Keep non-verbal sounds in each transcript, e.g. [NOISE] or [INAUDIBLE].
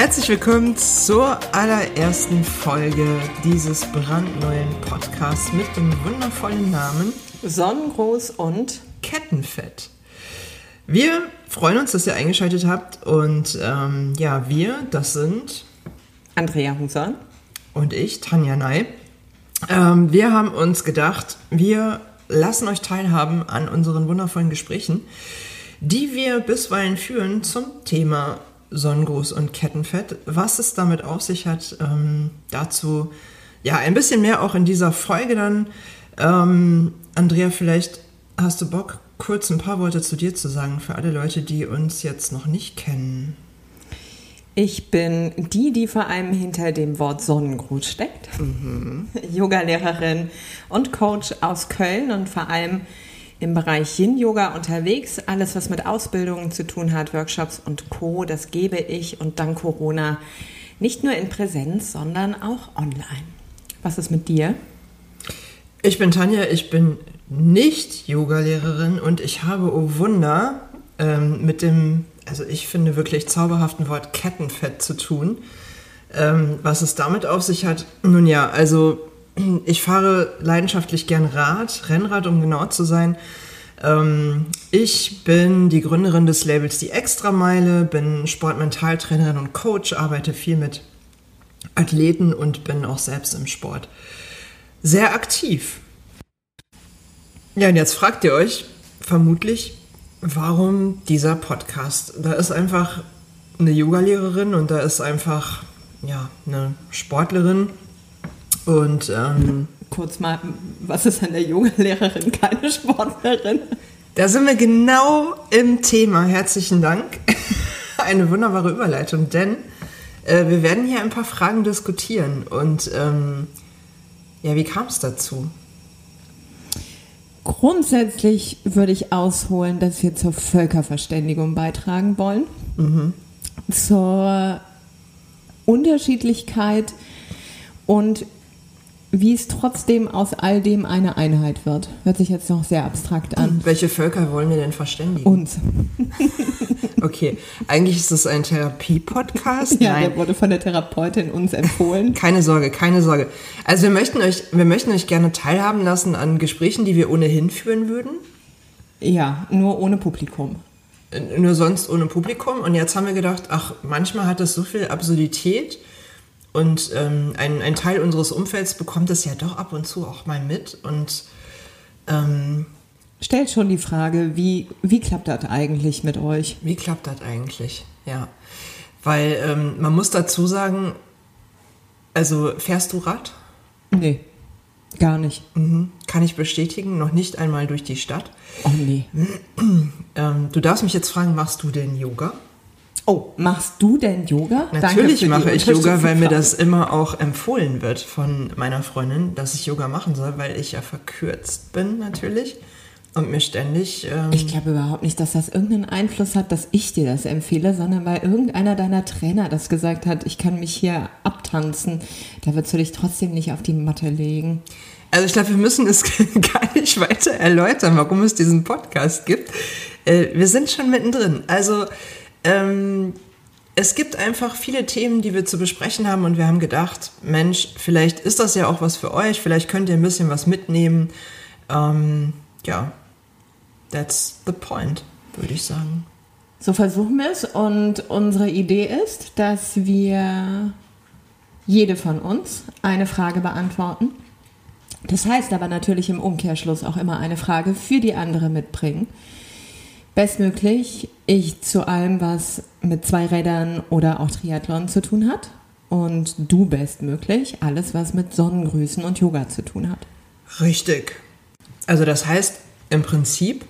Herzlich willkommen zur allerersten Folge dieses brandneuen Podcasts mit dem wundervollen Namen Sonnengroß und Kettenfett. Wir freuen uns, dass ihr eingeschaltet habt und ähm, ja, wir, das sind Andrea Huson und ich, Tanja Ney. Ähm, wir haben uns gedacht, wir lassen euch teilhaben an unseren wundervollen Gesprächen, die wir bisweilen führen zum Thema Sonnengruß und Kettenfett. Was es damit auf sich hat, ähm, dazu ja ein bisschen mehr auch in dieser Folge dann. Ähm, Andrea, vielleicht hast du Bock, kurz ein paar Worte zu dir zu sagen für alle Leute, die uns jetzt noch nicht kennen. Ich bin die, die vor allem hinter dem Wort Sonnengruß steckt. Mhm. [LAUGHS] Yogalehrerin und Coach aus Köln und vor allem im Bereich Yin-Yoga unterwegs. Alles, was mit Ausbildungen zu tun hat, Workshops und Co., das gebe ich und dank Corona nicht nur in Präsenz, sondern auch online. Was ist mit dir? Ich bin Tanja, ich bin nicht Yogalehrerin und ich habe, oh Wunder, ähm, mit dem, also ich finde wirklich zauberhaften Wort Kettenfett zu tun. Ähm, was es damit auf sich hat, nun ja, also ich fahre leidenschaftlich gern Rad, Rennrad, um genau zu sein. Ähm, ich bin die Gründerin des Labels Die Extrameile, bin Sportmentaltrainerin und Coach, arbeite viel mit Athleten und bin auch selbst im Sport sehr aktiv. Ja, und jetzt fragt ihr euch vermutlich, warum dieser Podcast? Da ist einfach eine Yogalehrerin und da ist einfach ja, eine Sportlerin und ähm, kurz mal, was ist an der Yogalehrerin keine Sportlerin? Da sind wir genau im Thema. Herzlichen Dank. [LAUGHS] Eine wunderbare Überleitung, denn äh, wir werden hier ein paar Fragen diskutieren. Und ähm, ja, wie kam es dazu? Grundsätzlich würde ich ausholen, dass wir zur Völkerverständigung beitragen wollen. Mhm. Zur Unterschiedlichkeit und wie es trotzdem aus all dem eine Einheit wird. Hört sich jetzt noch sehr abstrakt an. Welche Völker wollen wir denn verständigen? Uns. [LAUGHS] okay, eigentlich ist es ein Therapie-Podcast. Ja, Nein. der wurde von der Therapeutin uns empfohlen. [LAUGHS] keine Sorge, keine Sorge. Also wir möchten euch, wir möchten euch gerne teilhaben lassen an Gesprächen, die wir ohnehin führen würden. Ja, nur ohne Publikum. Nur sonst ohne Publikum. Und jetzt haben wir gedacht, ach, manchmal hat das so viel Absurdität und ähm, ein, ein Teil unseres Umfelds bekommt es ja doch ab und zu auch mal mit. Und ähm, stellt schon die Frage, wie, wie klappt das eigentlich mit euch? Wie klappt das eigentlich? Ja. Weil ähm, man muss dazu sagen, also fährst du Rad? Nee, gar nicht. Mhm. Kann ich bestätigen, noch nicht einmal durch die Stadt. Oh nee. Ähm, du darfst mich jetzt fragen, machst du denn Yoga? Oh, machst du denn Yoga? Natürlich mache ich Yoga, weil mir das immer auch empfohlen wird von meiner Freundin, dass ich Yoga machen soll, weil ich ja verkürzt bin natürlich und mir ständig. Ähm ich glaube überhaupt nicht, dass das irgendeinen Einfluss hat, dass ich dir das empfehle, sondern weil irgendeiner deiner Trainer das gesagt hat, ich kann mich hier abtanzen. Da würdest du dich trotzdem nicht auf die Matte legen. Also ich glaube, wir müssen es [LAUGHS] gar nicht weiter erläutern, warum es diesen Podcast gibt. Äh, wir sind schon mittendrin. Also ähm, es gibt einfach viele Themen, die wir zu besprechen haben und wir haben gedacht, Mensch, vielleicht ist das ja auch was für euch, vielleicht könnt ihr ein bisschen was mitnehmen. Ähm, ja, that's the point, würde ich sagen. So versuchen wir es und unsere Idee ist, dass wir jede von uns eine Frage beantworten. Das heißt aber natürlich im Umkehrschluss auch immer eine Frage für die andere mitbringen. Bestmöglich ich zu allem, was mit zwei Rädern oder auch Triathlon zu tun hat. Und du bestmöglich alles, was mit Sonnengrüßen und Yoga zu tun hat. Richtig. Also das heißt im Prinzip,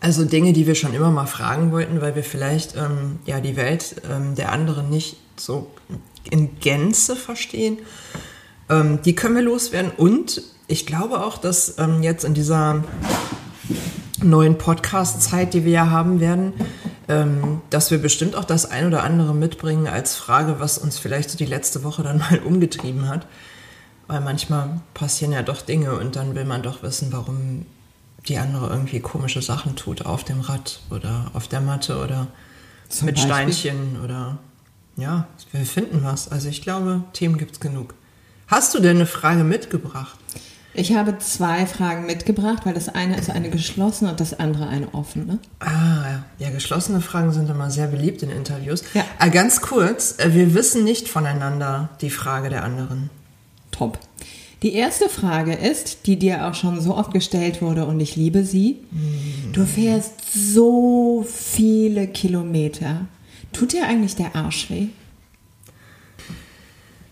also Dinge, die wir schon immer mal fragen wollten, weil wir vielleicht ähm, ja die Welt ähm, der anderen nicht so in Gänze verstehen, ähm, die können wir loswerden. Und ich glaube auch, dass ähm, jetzt in dieser neuen Podcast-Zeit, die wir ja haben werden, ähm, dass wir bestimmt auch das ein oder andere mitbringen als Frage, was uns vielleicht so die letzte Woche dann [LAUGHS] mal umgetrieben hat. Weil manchmal passieren ja doch Dinge und dann will man doch wissen, warum die andere irgendwie komische Sachen tut auf dem Rad oder auf der Matte oder Zum mit Beispiel? Steinchen oder ja, wir finden was. Also ich glaube, Themen gibt es genug. Hast du denn eine Frage mitgebracht? Ich habe zwei Fragen mitgebracht, weil das eine ist eine geschlossene und das andere eine offene. Ah, ja. geschlossene Fragen sind immer sehr beliebt in Interviews. Ja. Ah, ganz kurz, äh, wir wissen nicht voneinander die Frage der anderen. Top. Die erste Frage ist, die dir auch schon so oft gestellt wurde und ich liebe sie. Du fährst so viele Kilometer. Tut dir eigentlich der Arsch weh?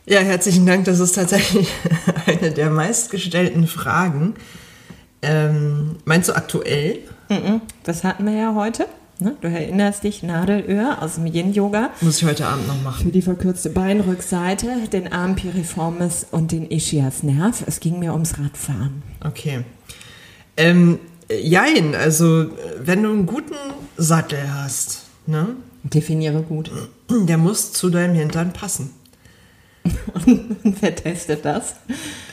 Ja, herzlichen Dank. Das ist tatsächlich [LAUGHS] eine der meistgestellten Fragen. Ähm, meinst du aktuell? Das hatten wir ja heute. ne? Du erinnerst dich, Nadelöhr aus dem Yin-Yoga. Muss ich heute Abend noch machen. Für die verkürzte Beinrückseite, den Arm Piriformis und den Ischiasnerv. Es ging mir ums Radfahren. Okay. Ähm, jein, also wenn du einen guten Sattel hast, ne, Definiere gut. der muss zu deinem Hintern passen. Und wer testet das?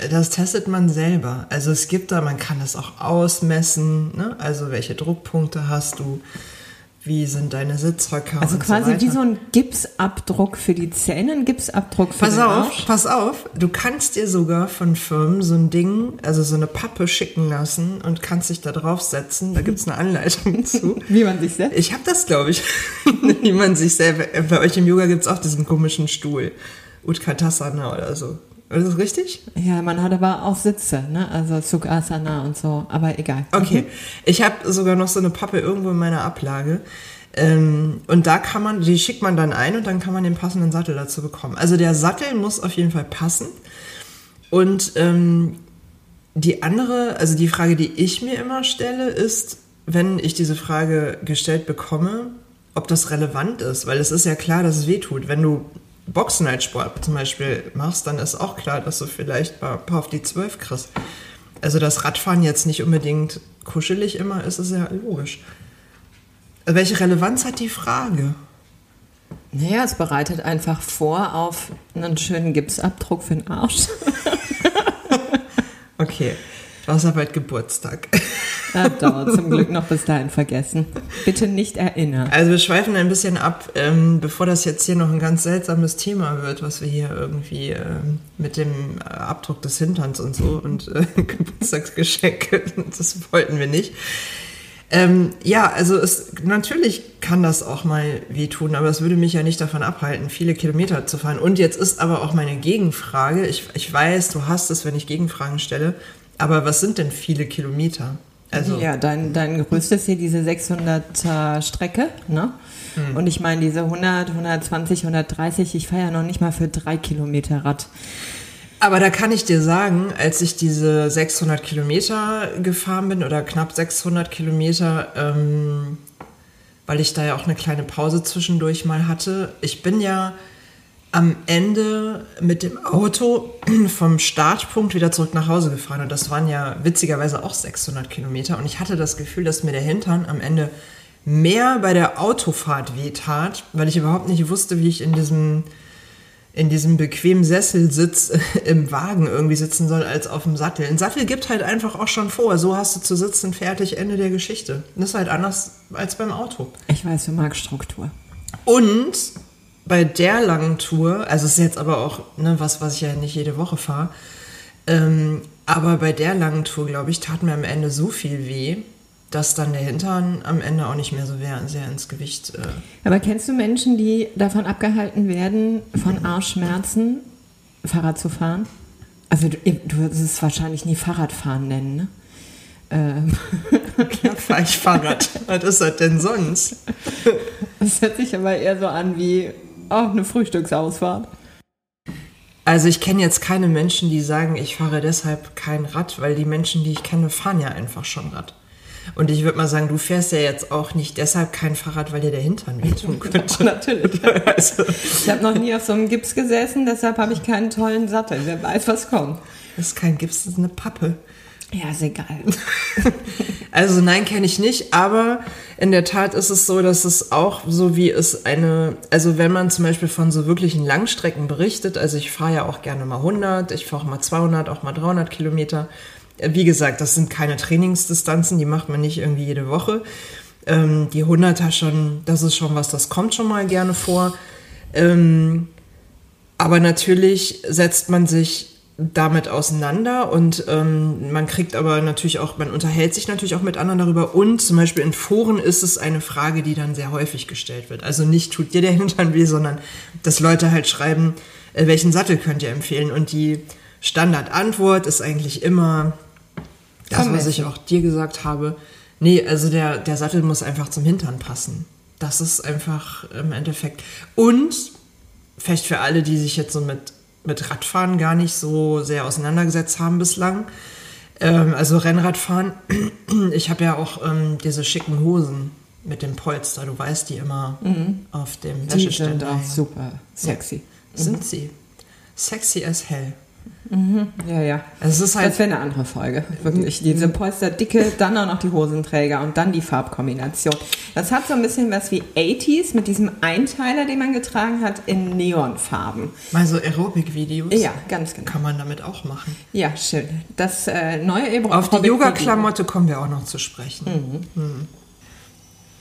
Das testet man selber. Also es gibt da, man kann das auch ausmessen, ne? also welche Druckpunkte hast du, wie sind deine Sitzhöcker Also quasi so wie so ein Gipsabdruck für die Zähne, ein Gipsabdruck für Pass den auf, Arsch. pass auf, du kannst dir sogar von Firmen so ein Ding, also so eine Pappe schicken lassen und kannst dich da draufsetzen. Da gibt's eine Anleitung [LAUGHS] zu. Wie man sich setzt. Ich habe das, glaube ich, [LAUGHS] wie man sich selber. Bei euch im Yoga gibt's auch diesen komischen Stuhl. Utkatasana oder so. Ist das richtig? Ja, man hat aber auch Sitze, ne? Also Sukhasana und so, aber egal. Okay. Ich habe sogar noch so eine Pappe irgendwo in meiner Ablage. Ähm, und da kann man, die schickt man dann ein und dann kann man den passenden Sattel dazu bekommen. Also der Sattel muss auf jeden Fall passen. Und ähm, die andere, also die Frage, die ich mir immer stelle, ist, wenn ich diese Frage gestellt bekomme, ob das relevant ist. Weil es ist ja klar, dass es weh tut. Wenn du Boxen als Sport zum Beispiel machst, dann ist auch klar, dass du vielleicht mal ein paar auf die Zwölf kriegst. Also dass Radfahren jetzt nicht unbedingt kuschelig immer ist, ist ja logisch. Welche Relevanz hat die Frage? Naja, es bereitet einfach vor auf einen schönen Gipsabdruck für den Arsch. [LAUGHS] Okay, ja bald Geburtstag. [LAUGHS] Das dauert zum Glück noch bis dahin vergessen. Bitte nicht erinnern. Also wir schweifen ein bisschen ab, ähm, bevor das jetzt hier noch ein ganz seltsames Thema wird, was wir hier irgendwie ähm, mit dem äh, Abdruck des Hinterns und so und äh, [LAUGHS] Geburtstagsgeschenke, das wollten wir nicht. Ähm, ja, also es, natürlich kann das auch mal wehtun, aber es würde mich ja nicht davon abhalten, viele Kilometer zu fahren. Und jetzt ist aber auch meine Gegenfrage, ich, ich weiß, du hast es, wenn ich Gegenfragen stelle, aber was sind denn viele Kilometer? Also, ja, dein, dein größtes hier diese 600er Strecke, ne? Hm. Und ich meine, diese 100, 120, 130, ich fahre ja noch nicht mal für drei Kilometer Rad. Aber da kann ich dir sagen, als ich diese 600 Kilometer gefahren bin oder knapp 600 Kilometer, ähm, weil ich da ja auch eine kleine Pause zwischendurch mal hatte, ich bin ja am Ende mit dem Auto [CLEARS THROAT] vom Startpunkt wieder zurück nach Hause gefahren und das waren ja witzigerweise auch 600 Kilometer und ich hatte das Gefühl, dass mir der Hintern am Ende mehr bei der Autofahrt wehtat, weil ich überhaupt nicht wusste, wie ich in diesem in diesem bequemen Sesselsitz [LAUGHS] im Wagen irgendwie sitzen soll als auf dem Sattel. Ein Sattel gibt halt einfach auch schon vor, so hast du zu sitzen, fertig, Ende der Geschichte. Das ist halt anders als beim Auto. Ich weiß, du magst Struktur. Und bei der langen Tour, also es ist jetzt aber auch ne, was, was ich ja nicht jede Woche fahre, ähm, aber bei der langen Tour, glaube ich, tat mir am Ende so viel weh, dass dann der Hintern am Ende auch nicht mehr so sehr, ins Gewicht. Äh, Aber kennst du Menschen, die davon abgehalten werden, von Arschschmerzen Fahrrad zu fahren? Also du, du würdest es wahrscheinlich nie Fahrradfahren nennen, ne? Ähm, [LAUGHS] klar fahre ich Fahrrad. Was ist das denn sonst? Das hört sich aber eher so an wie auch eine Frühstücksausfahrt. Also ich kenne jetzt keine Menschen, die sagen, ich fahre deshalb kein Rad, weil die Menschen, die ich kenne, fahren ja einfach schon Rad. Und ich würde mal sagen, du fährst ja jetzt auch nicht deshalb kein Fahrrad, weil dir der Hintern wehtun könnte. [LAUGHS] Natürlich. Also, Ich habe noch nie auf so einem Gips gesessen, deshalb habe ich keinen tollen Sattel. Wer weiß, was kommt. das ist kein Gips, das ist eine Pappe. Ja, ist egal. [LAUGHS] Also nein, kenne ich nicht, aber in der Tat ist es so, dass es auch so wie es eine, also wenn man zum Beispiel von so wirklichen Langstrecken berichtet, also ich fahre ja auch gerne mal 100, ich fahre auch mal 200, auch mal 300 Kilometer. Wie gesagt, das sind keine Trainingsdistanzen, die macht man nicht irgendwie jede Woche. Ähm, die 100er schon, das ist schon was, das kommt schon mal gerne vor. Ähm, aber natürlich setzt man sich damit auseinander und ähm, man kriegt aber natürlich auch, man unterhält sich natürlich auch mit anderen darüber und zum Beispiel in Foren ist es eine Frage, die dann sehr häufig gestellt wird. Also nicht tut dir der [LAUGHS] Hintern weh, sondern dass Leute halt schreiben, äh, welchen Sattel könnt ihr empfehlen und die Standardantwort ist eigentlich immer das, was ich auch dir gesagt habe. Nee, also der, der Sattel muss einfach zum Hintern passen. Das ist einfach im Endeffekt. Und vielleicht für alle, die sich jetzt so mit mit Radfahren gar nicht so sehr auseinandergesetzt haben bislang. Ähm, also Rennradfahren, [CLEARS THROAT] ich habe ja auch ähm, diese schicken Hosen mit dem Polster, du weißt die immer mhm. auf dem Wäscheständer. Die sind super sexy. Ja, sind mhm. sie. Sexy as hell. Mhm. Ja, ja. Also es ist halt das wäre eine andere Folge. Wirklich. Diese Polsterdicke, dann auch noch die Hosenträger und dann die Farbkombination. Das hat so ein bisschen was wie 80s mit diesem Einteiler, den man getragen hat, in Neonfarben. Mal so Aerobic-Videos. Ja, ganz genau. Kann man damit auch machen. Ja, schön. Das äh, neue Aerobic Auf die Yoga-Klamotte kommen wir auch noch zu sprechen. Mhm. Mhm.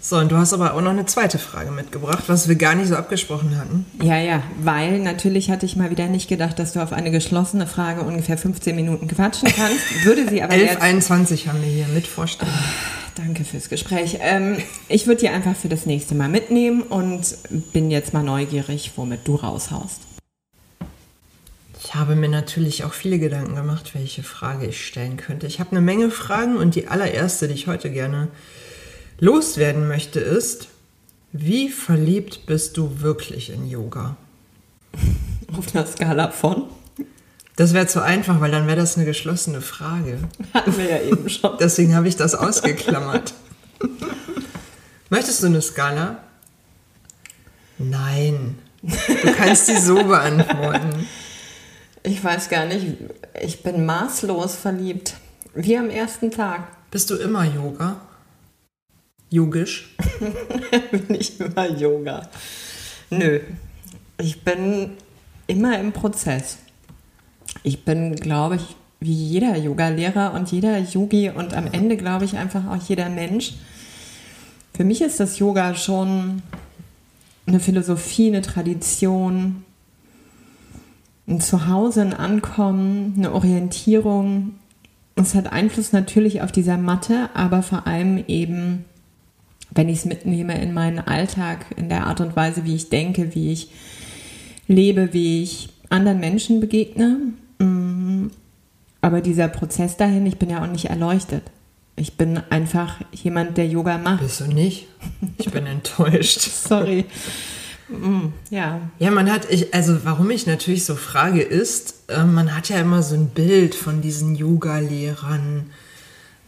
So, und du hast aber auch noch eine zweite Frage mitgebracht, was wir gar nicht so abgesprochen hatten. Ja, ja, weil natürlich hatte ich mal wieder nicht gedacht, dass du auf eine geschlossene Frage ungefähr 15 Minuten quatschen kannst. Würde sie aber 11.21 haben wir hier mit vorstellen. Danke fürs Gespräch. Ähm, ich würde dir einfach für das nächste Mal mitnehmen und bin jetzt mal neugierig, womit du raushaust. Ich habe mir natürlich auch viele Gedanken gemacht, welche Frage ich stellen könnte. Ich habe eine Menge Fragen und die allererste, die ich heute gerne loswerden möchte, ist, wie verliebt bist du wirklich in Yoga? [LAUGHS] Auf einer Skala von? Das wäre zu einfach, weil dann wäre das eine geschlossene Frage. Hatten wir ja eben schon. [LAUGHS] Deswegen habe ich das ausgeklammert. [LAUGHS] Möchtest du eine Skala? Nein. Du kannst die so beantworten. Ich weiß gar nicht. Ich bin maßlos verliebt. Wie am ersten Tag. Bist du immer Yoga? Yogisch? [LAUGHS] bin ich immer Yoga. Nö. Ich bin immer im Prozess. Ich bin, glaube ich, wie jeder Yoga-Lehrer und jeder Yogi und am Ende, glaube ich, einfach auch jeder Mensch. Für mich ist das Yoga schon eine Philosophie, eine Tradition, ein Zuhause, ein Ankommen, eine Orientierung. Es hat Einfluss natürlich auf dieser Matte, aber vor allem eben wenn ich es mitnehme in meinen Alltag, in der Art und Weise, wie ich denke, wie ich lebe, wie ich anderen Menschen begegne. Mm, aber dieser Prozess dahin, ich bin ja auch nicht erleuchtet. Ich bin einfach jemand, der Yoga macht. Bist du nicht? Ich bin enttäuscht. [LAUGHS] Sorry. Mm, ja. Ja, man hat, ich, also warum ich natürlich so frage, ist, äh, man hat ja immer so ein Bild von diesen Yoga-Lehrern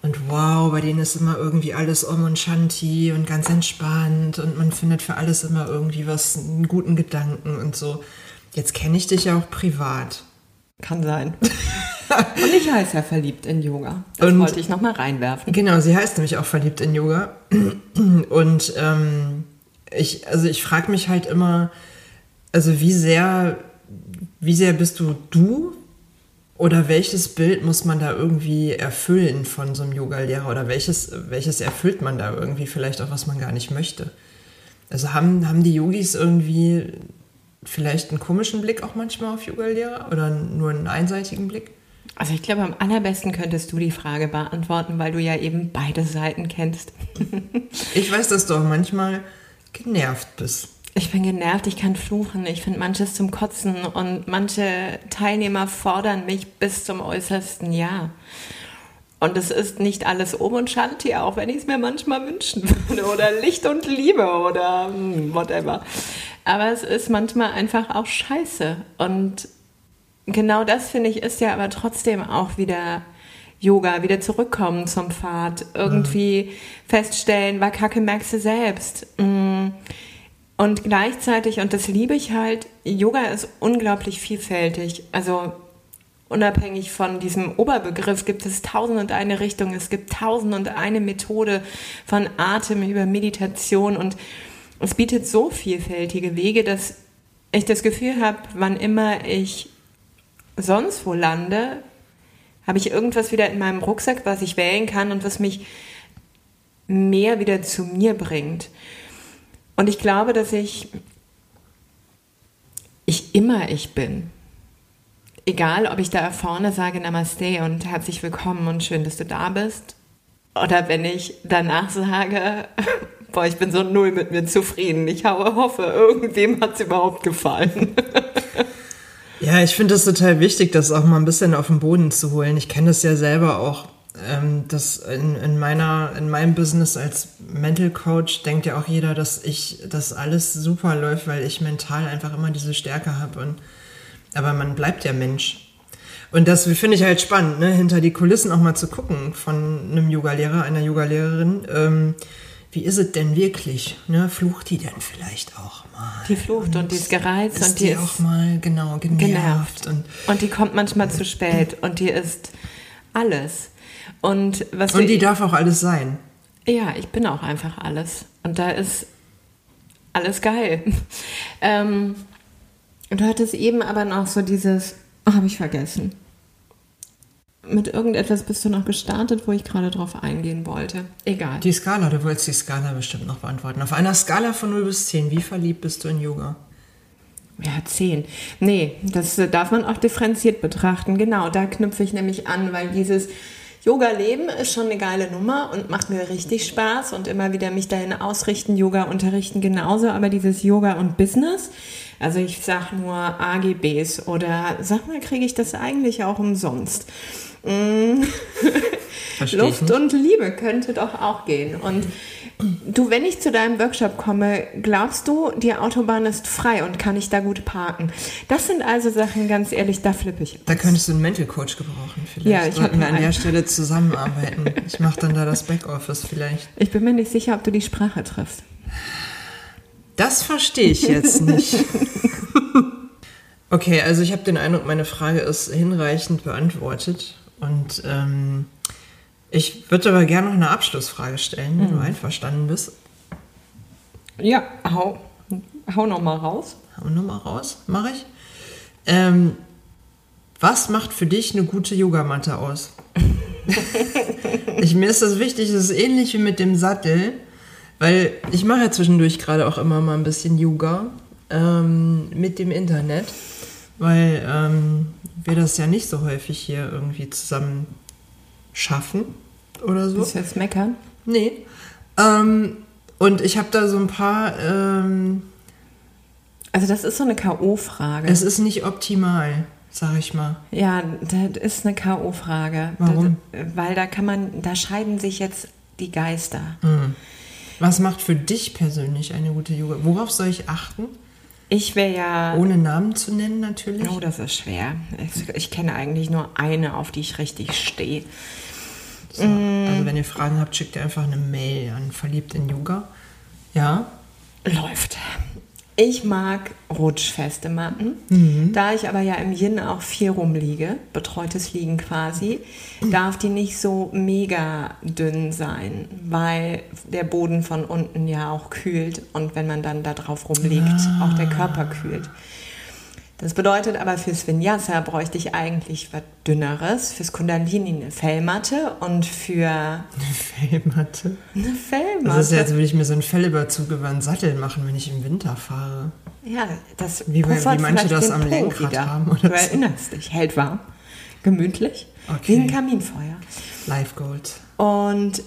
und wow, bei denen ist immer irgendwie alles Om und Shanti und ganz entspannt und man findet für alles immer irgendwie was, einen guten Gedanken und so. Jetzt kenne ich dich ja auch privat. Kann sein. [LAUGHS] und ich heiße ja verliebt in Yoga. Das und, wollte ich nochmal reinwerfen. Genau, sie heißt nämlich auch verliebt in Yoga. [CLEARS THROAT] Und ähm, ich, also ich frage mich halt immer, also wie sehr, wie sehr bist du du oder welches Bild muss man da irgendwie erfüllen von so einem Yoga-Lehrer? Oder welches, welches erfüllt man da irgendwie vielleicht auch, was man gar nicht möchte? Also haben, haben die Yogis irgendwie vielleicht einen komischen Blick auch manchmal auf Yoga-Lehrer oder nur einen einseitigen Blick? Also ich glaube, am allerbesten könntest du die Frage beantworten, weil du ja eben beide Seiten kennst. ich weiß, dass du auch manchmal genervt bist. Ich bin genervt, ich kann fluchen, ich finde manches zum Kotzen und manche Teilnehmer fordern mich bis zum äußersten Ja. Und es ist nicht alles Om und Shanti, auch wenn ich es mir manchmal wünschen würde. [LAUGHS] Oder Licht und Liebe oder hm, whatever. Aber es ist manchmal einfach auch scheiße. Und genau das, finde ich, ist ja aber trotzdem auch wieder Yoga, wieder zurückkommen zum Pfad. Irgendwie mhm. feststellen, war Kacke, merkst du selbst. Mhm und gleichzeitig, und das liebe ich halt, Yoga ist unglaublich vielfältig. Also unabhängig von diesem Oberbegriff gibt es tausend und eine Richtung, es gibt tausend und eine Methode von Atem über Meditation und es bietet so vielfältige Wege, dass ich das Gefühl habe, wann immer ich sonst wo lande, habe ich irgendwas wieder in meinem Rucksack, was ich wählen kann und was mich mehr wieder zu mir bringt. Und ich glaube, dass ich ich immer ich bin. Egal, ob ich da vorne sage Namaste und herzlich willkommen und schön, dass du da bist. Oder wenn ich danach sage, [LAUGHS] boah, ich bin so null mit mir zufrieden. Ich hoffe, irgendwem hat es überhaupt gefallen. [LAUGHS] Ja, ich finde es total wichtig, das auch mal ein bisschen auf den Boden zu holen. Ich kenne das ja selber auch. Ähm, das in, in, meiner, in meinem Business als Mental Coach denkt ja auch jeder, dass ich, dass alles super läuft, weil ich mental einfach immer diese Stärke habe. Und, aber man bleibt ja Mensch. Und das finde ich halt spannend, ne? hinter die Kulissen auch mal zu gucken von einem Yogalehrer, einer Yogalehrerin. Ähm, wie ist es denn wirklich? Ne? Flucht die denn vielleicht auch mal? Die flucht und, und die ist gereizt ist und die, die auch mal genau genervt. genervt. Und, und die kommt manchmal zu spät und die ist alles. Und, was und die darf auch alles sein. Ja, ich bin auch einfach alles. Und da ist alles geil. [LAUGHS] ähm, du hattest eben aber noch so dieses, oh, habe ich vergessen mit irgendetwas bist du noch gestartet, wo ich gerade drauf eingehen wollte. Egal. Die Skala, du wolltest die Skala bestimmt noch beantworten. Auf einer Skala von 0 bis 10, wie verliebt bist du in Yoga? Ja, 10. Nee, das darf man auch differenziert betrachten. Genau, da knüpfe ich nämlich an, weil dieses Yoga-Leben ist schon eine geile Nummer und macht mir richtig Spaß und immer wieder mich dahin ausrichten, Yoga unterrichten genauso, aber dieses Yoga und Business, also ich sag nur AGBs oder sag mal, kriege ich das eigentlich auch umsonst? Mm. [LAUGHS] Luft und Liebe könnte doch auch gehen. Und du, wenn ich zu deinem Workshop komme, glaubst du, die Autobahn ist frei und kann ich da gut parken? Das sind also Sachen, ganz ehrlich, da flippe ich. Da könntest du einen Mental Coach gebrauchen, vielleicht. Ja, ich Sollten wir an der Stelle zusammenarbeiten. Ich mache dann da das Backoffice vielleicht. Ich bin mir nicht sicher, ob du die Sprache triffst. Das verstehe ich jetzt nicht. [LAUGHS] okay, also ich habe den Eindruck, meine Frage ist hinreichend beantwortet. Und ähm, ich würde aber gerne noch eine Abschlussfrage stellen, wenn mhm. du einverstanden bist. Ja, hau, hau noch mal raus. Hau noch mal raus, mache ich. Ähm, was macht für dich eine gute Yogamatte aus? [LAUGHS] ich, mir ist das wichtig, es ist ähnlich wie mit dem Sattel, weil ich mache ja zwischendurch gerade auch immer mal ein bisschen Yoga ähm, mit dem Internet, weil ähm, wir das ja nicht so häufig hier irgendwie zusammen schaffen oder so. Du jetzt meckern? Nee. Ähm, und ich habe da so ein paar. Ähm, also, das ist so eine K.O.-Frage. Es ist nicht optimal, sag ich mal. Ja, das ist eine K.O.-Frage. Warum? Das, weil da kann man, da scheiden sich jetzt die Geister. Mhm. Was macht für dich persönlich eine gute Yoga? Worauf soll ich achten? Ich wäre ja. Ohne Namen zu nennen, natürlich. Oh, das ist schwer. Ich, ich kenne eigentlich nur eine, auf die ich richtig stehe. So, mm. Also, wenn ihr Fragen habt, schickt ihr einfach eine Mail an Verliebt in Yoga. Ja? Läuft. Ich mag rutschfeste Matten. Mhm. Da ich aber ja im Yin auch viel rumliege, betreutes Liegen quasi, darf die nicht so mega dünn sein, weil der Boden von unten ja auch kühlt und wenn man dann da drauf rumliegt, ah. auch der Körper kühlt. Das bedeutet aber fürs Vinyasa bräuchte ich eigentlich was Dünneres, fürs Kundalini eine Fellmatte und für... Eine Fellmatte? Eine Fellmatte. Das ist ja, als würde ich mir so einen Fellüberzug über einen Sattel machen, wenn ich im Winter fahre. Ja, das Wie, wie manche das am Lenkrad wieder. haben. Oder du erinnerst dich, hält warm, gemütlich, okay. wie ein Kaminfeuer. Live Gold. Und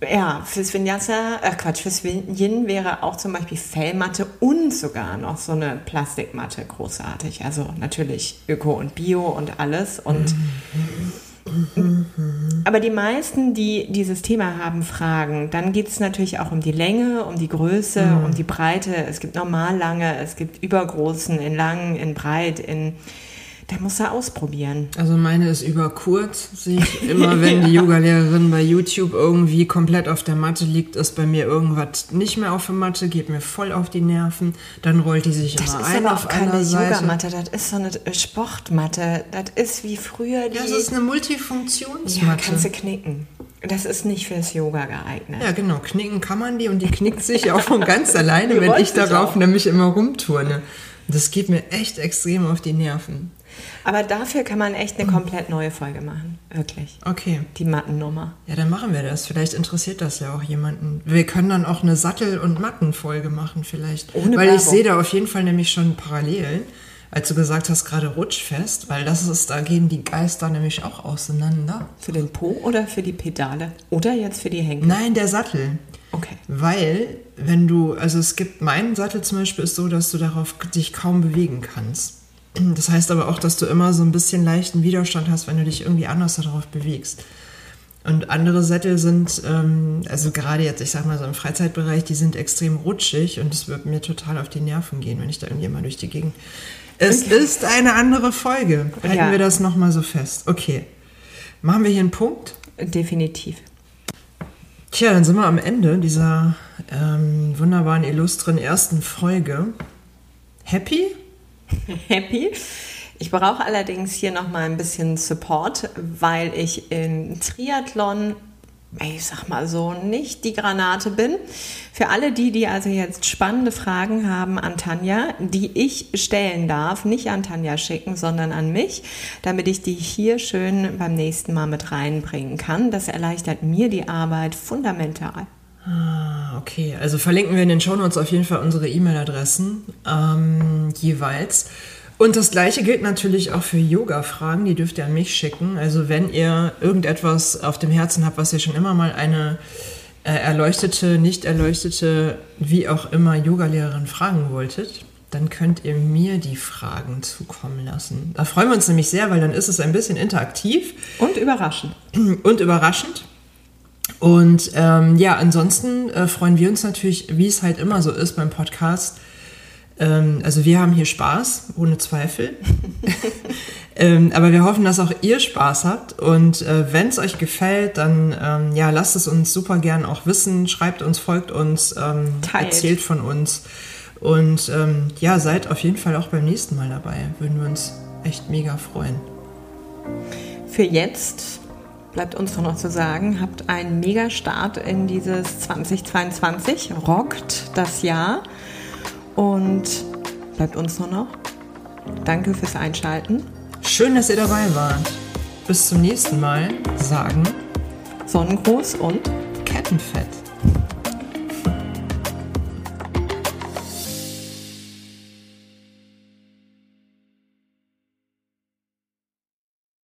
ja, fürs Vinyasa, äh Quatsch, fürs Yin wäre auch zum Beispiel Fellmatte und sogar noch so eine Plastikmatte großartig. Also natürlich Öko und Bio und alles. Und aber die meisten, die dieses Thema haben, fragen. Dann geht es natürlich auch um die Länge, um die Größe, mhm. um die Breite. Es gibt normal lange, es gibt übergroßen, in lang, in breit, in der muss er ausprobieren. Also meine ist über kurz. Sehe ich [LAUGHS] immer, wenn ja. die Yogalehrerin bei YouTube irgendwie komplett auf der Matte liegt, ist bei mir irgendwas nicht mehr auf der Matte, geht mir voll auf die Nerven. Dann rollt die sich das immer ein auf einer Seite. Das ist keine Yogamatte, das ist so eine Sportmatte. Das ist wie früher die... Das ist eine Multifunktionsmatte. Ja, kannst du knicken. Das ist nicht fürs Yoga geeignet. Ja, genau. Knicken kann man die und die knickt sich auch von ganz [LAUGHS] alleine, wenn ich darauf nämlich immer rumturne. Das geht mir echt extrem auf die Nerven. Aber dafür kann man echt eine komplett neue Folge machen. Wirklich. Okay. Die Mattennummer. Ja, dann machen wir das. Vielleicht interessiert das ja auch jemanden. Wir können dann auch eine Sattel- und Mattenfolge machen, vielleicht. Ohne Weil ich Werbung. sehe da auf jeden Fall nämlich schon Parallelen. Als du gesagt hast, gerade rutschfest, weil das ist, da gehen die Geister nämlich auch auseinander. Für den Po oder für die Pedale? Oder jetzt für die Henkel? Nein, der Sattel. Okay. Weil, wenn du, also es gibt, mein Sattel zum Beispiel ist so, dass du darauf dich kaum bewegen kannst. [CLEARS THROAT] Das heißt aber auch, dass du immer so ein bisschen leichten Widerstand hast, wenn du dich irgendwie anders darauf bewegst. Und andere Sättel sind, ähm, also gerade jetzt, ich sag mal so im Freizeitbereich, die sind extrem rutschig und es wird mir total auf die Nerven gehen, wenn ich da irgendwie mal durch die Gegend. Es ist eine andere Folge. Halten Ja. wir das nochmal so fest. Okay. Machen wir hier einen Punkt? Definitiv. Tja, dann sind wir am Ende dieser ähm, wunderbaren, illustren ersten Folge. Happy? [LAUGHS] Happy. Ich brauche allerdings hier noch mal ein bisschen Support, weil ich im Triathlon, ich sag mal so, nicht die Granate bin. Für alle die, die also jetzt spannende Fragen haben an Tanja, die ich stellen darf, nicht an Tanja schicken, sondern an mich, damit ich die hier schön beim nächsten Mal mit reinbringen kann. Das erleichtert mir die Arbeit fundamental. Ah, okay. Also verlinken wir in den Shownotes auf jeden Fall unsere E-Mail-Adressen ähm, jeweils. Und das gleiche gilt natürlich auch für Yoga-Fragen, die dürft ihr an mich schicken. Also wenn ihr irgendetwas auf dem Herzen habt, was ihr schon immer mal eine äh, erleuchtete, nicht erleuchtete, wie auch immer Yogalehrerin fragen wolltet, dann könnt ihr mir die Fragen zukommen lassen. Da freuen wir uns nämlich sehr, weil dann ist es ein bisschen interaktiv Und überraschend. [CLEARS THROAT] und überraschend. Und ähm, ja, ansonsten äh, freuen wir uns natürlich, wie es halt immer so ist beim Podcast. Ähm, also wir haben hier Spaß, ohne Zweifel. [LAUGHS] ähm, aber wir hoffen, dass auch ihr Spaß habt. Und äh, wenn es euch gefällt, dann ähm, ja, lasst es uns super gern auch wissen. Schreibt uns, folgt uns, ähm, erzählt von uns. Und ähm, ja, seid auf jeden Fall auch beim nächsten Mal dabei. Würden wir uns echt mega freuen. Für jetzt bleibt uns nur noch zu sagen, habt einen mega Start in dieses 2022, rockt das Jahr und bleibt uns nur noch. Danke fürs Einschalten. Schön, dass ihr dabei wart. Bis zum nächsten Mal sagen Sonnengruß und Kettenfett.